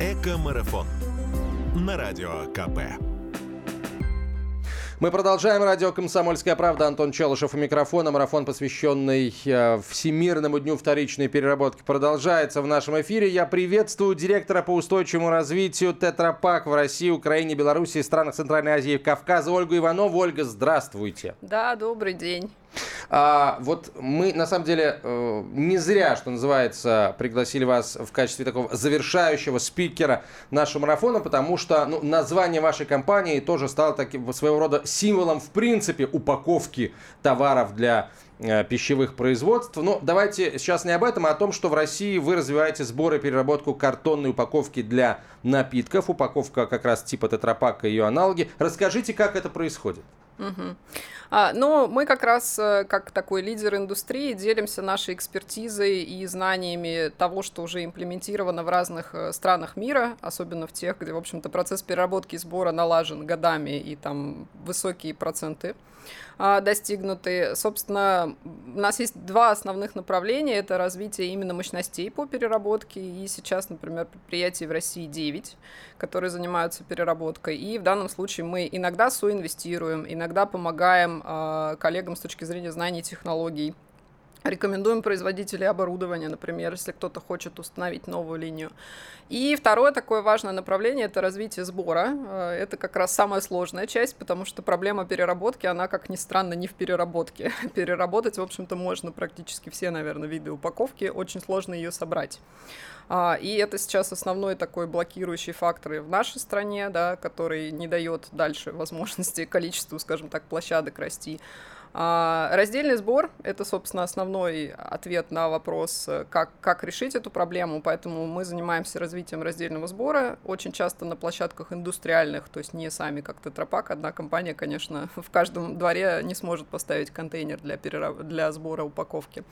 Эко-марафон на радио КП. Мы продолжаем. Радио «Комсомольская правда». Антон Челышев у микрофона. Марафон, посвященный э, Всемирному дню вторичной переработки, продолжается в нашем эфире. Я приветствую директора по устойчивому развитию Тетрапак в России, Украине, Беларуси, странах Центральной Азии и Кавказа Ольгу Иванову. Ольга, здравствуйте. Да, добрый день. А, вот мы, на самом деле, э, не зря, что называется, пригласили вас в качестве такого завершающего спикера нашего марафона, потому что ну, название вашей компании тоже стало таким своего рода символом, в принципе, упаковки товаров для э, пищевых производств. Но давайте сейчас не об этом, а о том, что в России вы развиваете сбор и переработку картонной упаковки для напитков. Упаковка как раз типа тетрапака и ее аналоги. Расскажите, как это происходит. Угу. А, но мы как раз, э, как такой лидер индустрии, делимся нашей экспертизой и знаниями того, что уже имплементировано в разных э, странах мира, особенно в тех, где, в общем-то, процесс переработки и сбора налажен годами и там высокие проценты а, достигнуты. Собственно, у нас есть два основных направления. Это развитие именно мощностей по переработке. И сейчас, например, предприятий в России 9, которые занимаются переработкой. И в данном случае мы иногда соинвестируем, иногда помогаем э, коллегам с точки зрения знаний и технологий Рекомендуем производителей оборудования, например, если кто-то хочет установить новую линию. И второе такое важное направление – это развитие сбора. Э, это как раз самая сложная часть, потому что проблема переработки, она, как ни странно, не в переработке. Переработать, в общем-то, можно практически все, наверное, виды упаковки. Очень сложно ее собрать. А, и это сейчас основной такой блокирующий фактор в нашей стране, да, который не дает дальше возможности количеству, скажем так, площадок расти. А, раздельный сбор – это, собственно, основной ответ на вопрос, как, как решить эту проблему, поэтому мы занимаемся развитием раздельного сбора, очень часто на площадках индустриальных, то есть не сами как Тетрапак, одна компания, конечно, в каждом дворе не сможет поставить контейнер для, перераб... для сбора упаковки.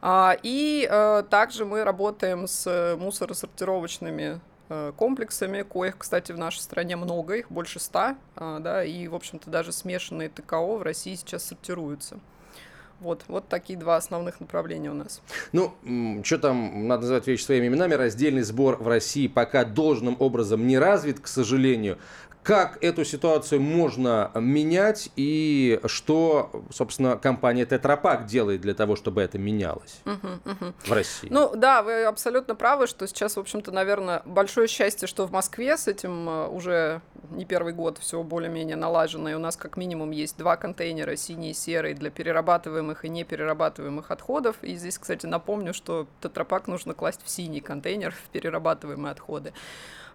А, и э, также мы работаем с мусоросортировочными Э, комплексами, коих, кстати, в нашей стране много, их больше ста, а, да, и, в общем-то, даже смешанные ТКО в России сейчас сортируются. Вот, вот такие два основных направления у нас. Ну, что там, надо называть вещи своими именами, раздельный сбор в России пока должным образом не развит, к сожалению как эту ситуацию можно менять и что, собственно, компания Тетрапак делает для того, чтобы это менялось угу, угу. в России. Ну да, вы абсолютно правы, что сейчас, в общем-то, наверное, большое счастье, что в Москве с этим э, уже не первый год все более-менее налажено, и у нас как минимум есть два контейнера, синий и серый, для перерабатываемых и неперерабатываемых отходов. И здесь, кстати, напомню, что тетрапак нужно класть в синий контейнер, в перерабатываемые отходы.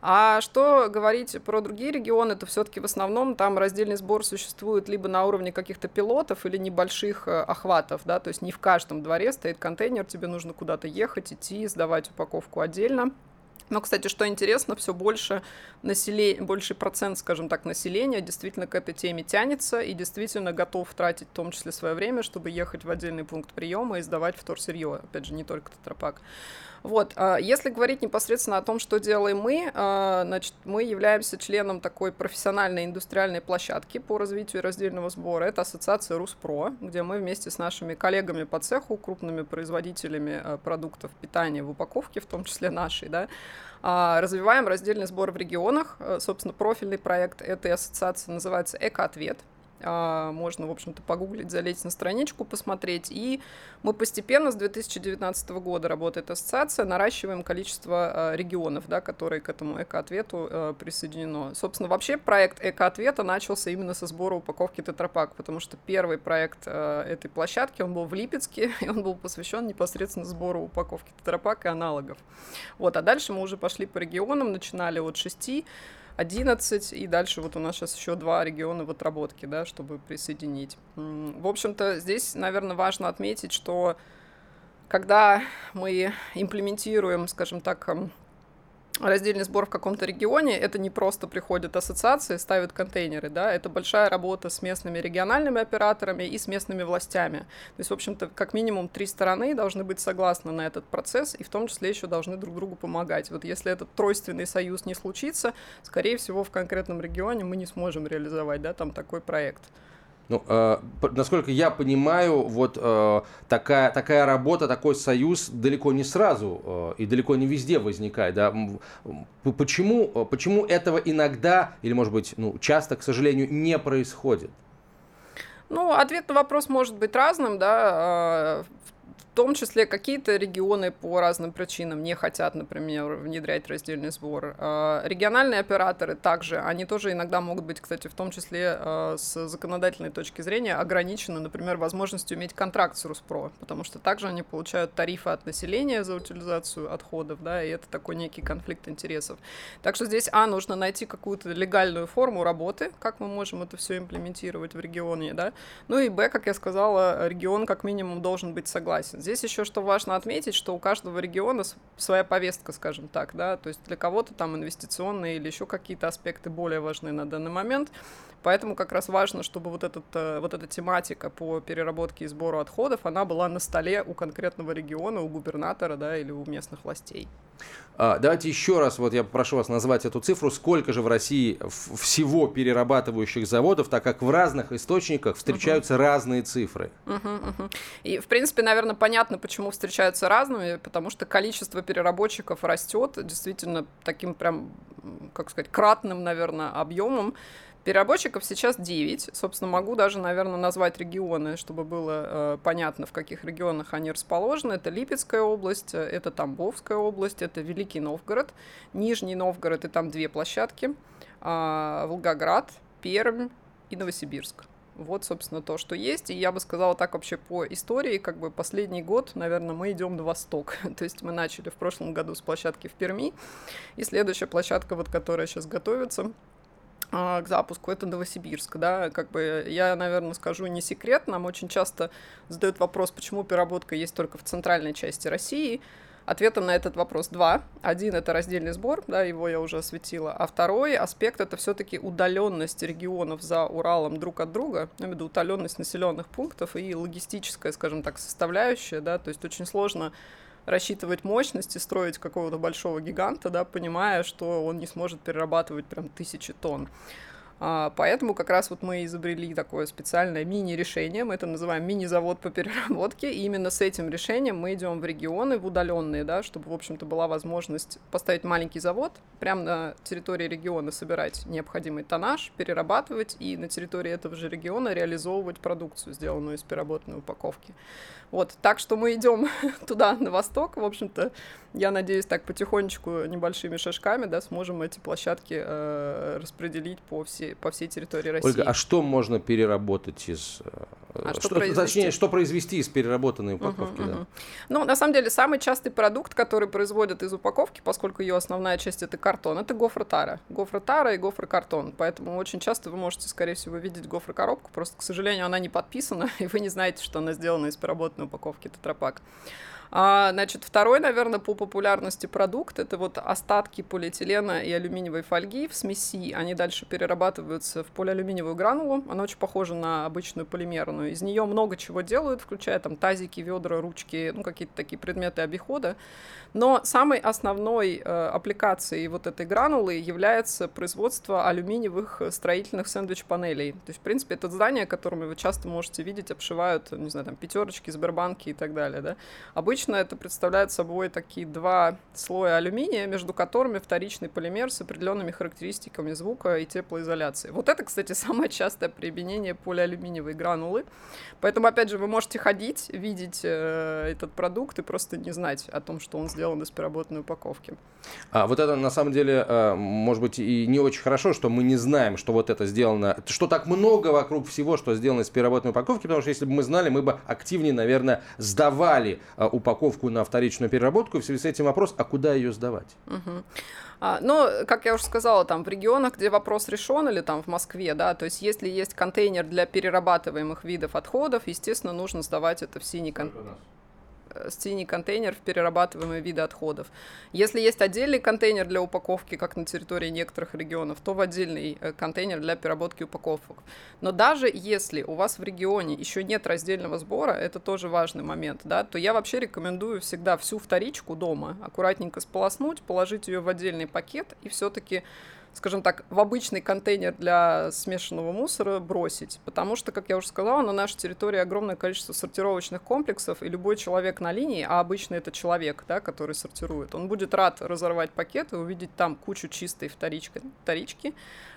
А что говорить про другие регионы, то все-таки в основном там раздельный сбор существует либо на уровне каких-то пилотов или небольших э, охватов, да, то есть не в каждом дворе стоит контейнер, тебе нужно куда-то ехать, идти, сдавать упаковку отдельно. Но, кстати, что интересно, все больше населения, больший процент, скажем так, населения действительно к этой теме тянется и действительно готов тратить в том числе свое время, чтобы ехать в отдельный пункт приема и сдавать вторсырье. Опять же, не только тетрапак. Вот, а, если говорить непосредственно о том, что делаем мы, а, значит, мы являемся членом такой профессиональной индустриальной площадки по развитию раздельного сбора. Это ассоциация Руспро, где мы вместе с нашими коллегами по цеху, крупными производителями а, продуктов питания в упаковке, в том числе нашей, да, развиваем раздельный сбор в регионах. Собственно, профильный проект этой ассоциации называется «Экоответ». А, можно, в общем-то, погуглить, залезть на страничку, посмотреть. И мы постепенно с 2019 года работает ассоциация, наращиваем количество а, регионов, да, которые к этому экоответу а, присоединено. Собственно, вообще проект экоответа начался именно со сбора упаковки тетрапак, потому что первый проект этой площадки, он был в Липецке, и он был посвящен непосредственно сбору упаковки тетрапак и аналогов. Вот, а дальше мы уже пошли по регионам, начинали от шести 11, и дальше вот у нас сейчас еще два региона в отработке, да, чтобы присоединить. В общем-то, здесь, наверное, важно отметить, что когда мы имплементируем, скажем так, раздельный сбор в каком-то регионе, это не просто приходят ассоциации, ставят контейнеры, да, это большая работа с местными региональными операторами и с местными властями. То есть, в общем-то, как минимум три стороны должны быть согласны на этот процесс и в том числе еще должны друг другу помогать. Вот если этот тройственный союз не случится, скорее всего, в конкретном регионе мы не сможем реализовать, да, там такой проект. Ну, э, насколько я понимаю, вот э, такая, такая работа, такой союз далеко не сразу э, и далеко не везде возникает. Да? Почему, почему этого иногда, или, может быть, ну, часто, к сожалению, не происходит? Ну, ответ на вопрос может быть разным, да. В том числе какие-то регионы по разным причинам не хотят, например, внедрять раздельный сбор. А, региональные операторы также, они тоже иногда могут быть, кстати, в том числе а, с законодательной точки зрения ограничены, например, возможностью иметь контракт с Руспро, потому что также они получают тарифы от населения за утилизацию отходов, да, и это такой некий конфликт интересов. Так что здесь, а, нужно найти какую-то легальную форму работы, как мы можем это все имплементировать в регионе, да, ну и, б, как я сказала, регион как минимум должен быть согласен. Здесь еще что важно отметить, что у каждого региона своя повестка, скажем так, да, то есть для кого-то там инвестиционные или еще какие-то аспекты более важны на данный момент. Поэтому как раз важно, чтобы вот, этот, э, вот эта тематика по переработке и сбору отходов, она была на столе у конкретного региона, у губернатора да, или у местных властей. А, давайте еще раз, вот я попрошу вас назвать эту цифру, сколько же в России всего перерабатывающих заводов, так как в разных источниках встречаются uh-huh. разные цифры. Uh-huh, uh-huh. И, в принципе, наверное, понятно, почему встречаются разными, потому что количество переработчиков растет действительно таким прям, как сказать, кратным, наверное, объемом. Переработчиков сейчас 9. Собственно, могу даже, наверное, назвать регионы, чтобы было э, понятно, в каких регионах они расположены. Это Липецкая область, это Тамбовская область, это Великий Новгород, Нижний Новгород, и там две площадки, э, Волгоград, Пермь и Новосибирск. Вот, собственно, то, что есть. И я бы сказала так вообще по истории, как бы последний год, наверное, мы идем на восток. то есть мы начали в прошлом году с площадки в Перми, и следующая площадка, вот которая сейчас готовится, к запуску, это Новосибирск, да, как бы я, наверное, скажу не секрет, нам очень часто задают вопрос, почему переработка есть только в центральной части России, Ответом на этот вопрос два. Один — это раздельный сбор, да, его я уже осветила. А второй аспект — это все-таки удаленность регионов за Уралом друг от друга, я имею в виду удаленность населенных пунктов и логистическая, скажем так, составляющая, да, то есть очень сложно рассчитывать мощности, строить какого-то большого гиганта, да, понимая, что он не сможет перерабатывать прям тысячи тонн. А, поэтому как раз вот мы изобрели такое специальное мини-решение, мы это называем мини-завод по переработке, и именно с этим решением мы идем в регионы, в удаленные, да, чтобы, в общем-то, была возможность поставить маленький завод, прямо на территории региона собирать необходимый тоннаж, перерабатывать и на территории этого же региона реализовывать продукцию, сделанную из переработанной упаковки. Вот, так что мы идем туда, на восток, в общем-то, я надеюсь, так потихонечку, небольшими шажками, да, сможем эти площадки э, распределить по всей, по всей территории России. Ольга, а что можно переработать из... Э, а что, что точнее, что произвести из переработанной упаковки? Uh-huh, да? uh-huh. Ну, на самом деле, самый частый продукт, который производят из упаковки, поскольку ее основная часть это картон, это гофротара. Гофротара и гофрокартон. Поэтому очень часто вы можете, скорее всего, видеть гофрокоробку, просто, к сожалению, она не подписана, и вы не знаете, что она сделана из переработанной упаковки тетрапак. А, значит, второй, наверное, по популярности продукт это вот остатки полиэтилена и алюминиевой фольги в смеси. Они дальше перерабатываются в полиалюминиевую гранулу. Она очень похожа на обычную полимерную. Из нее много чего делают, включая там тазики, ведра, ручки, ну какие-то такие предметы обихода. Но самой основной э, аппликацией вот этой гранулы является производство алюминиевых строительных сэндвич-панелей. То есть, в принципе, это здание, которыми вы часто можете видеть, обшивают, не знаю, там, пятерочки, Сбербанки и так далее, да. Обычно это представляет собой такие два слоя алюминия, между которыми вторичный полимер с определенными характеристиками звука и теплоизоляции. Вот это, кстати, самое частое применение полиалюминиевой гранулы. Поэтому, опять же, вы можете ходить, видеть э, этот продукт и просто не знать о том, что он сделан из переработанной упаковки. А вот это на самом деле, э, может быть, и не очень хорошо, что мы не знаем, что вот это сделано, что так много вокруг всего, что сделано из переработанной упаковки, потому что если бы мы знали, мы бы активнее, наверное, сдавали э, упаковку на вторичную переработку. И в связи с этим вопрос, а куда ее сдавать? Угу. А, но, как я уже сказала, там в регионах, где вопрос решен, или там в Москве, да, то есть если есть контейнер для перерабатываемых видов отходов, естественно, нужно сдавать это в синий контейнер синий контейнер в перерабатываемые виды отходов. Если есть отдельный контейнер для упаковки, как на территории некоторых регионов, то в отдельный э, контейнер для переработки упаковок. Но даже если у вас в регионе еще нет раздельного сбора, это тоже важный момент, да, то я вообще рекомендую всегда всю вторичку дома аккуратненько сполоснуть, положить ее в отдельный пакет и все-таки скажем так, в обычный контейнер для смешанного мусора бросить. Потому что, как я уже сказала, на нашей территории огромное количество сортировочных комплексов, и любой человек на линии, а обычно это человек, да, который сортирует, он будет рад разорвать пакет и увидеть там кучу чистой вторички, вторички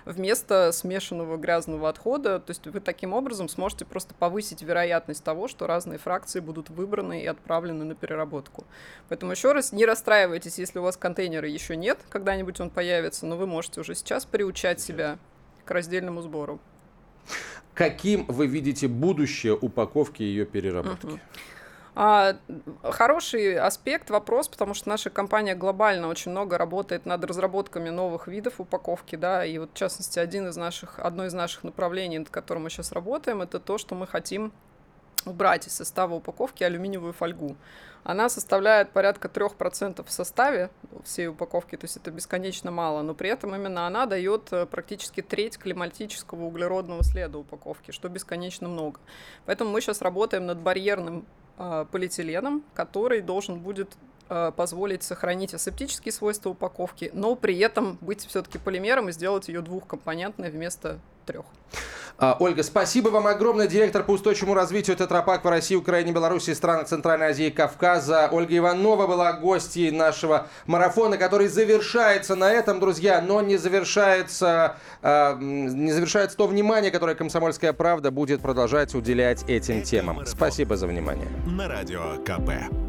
вместо смешанного грязного отхода. То есть вы таким образом сможете просто повысить вероятность того, что разные фракции будут выбраны и отправлены на переработку. Поэтому еще раз, не расстраивайтесь, если у вас контейнера еще нет, когда-нибудь он появится, но вы можете уже сейчас приучать себя к раздельному сбору. Каким вы видите будущее упаковки и ее переработки? Угу. А, хороший аспект, вопрос, потому что наша компания глобально очень много работает над разработками новых видов упаковки, да, и вот в частности один из наших, одно из наших направлений, над которым мы сейчас работаем, это то, что мы хотим убрать из состава упаковки алюминиевую фольгу. Она составляет порядка 3% в составе всей упаковки, то есть это бесконечно мало, но при этом именно она дает э, практически треть климатического углеродного следа упаковки, что бесконечно много. Поэтому мы сейчас работаем над барьерным э, полиэтиленом, который должен будет позволить сохранить асептические свойства упаковки, но при этом быть все-таки полимером и сделать ее двухкомпонентной вместо трех. А, Ольга, спасибо вам огромное. Директор по устойчивому развитию Тетрапак в России, Украине, Беларуси и странах Центральной Азии и Кавказа. Ольга Иванова была гостьей нашего марафона, который завершается на этом, друзья, но не завершается, э, не завершается то внимание, которое «Комсомольская правда» будет продолжать уделять этим темам. Спасибо за внимание. На радио КП.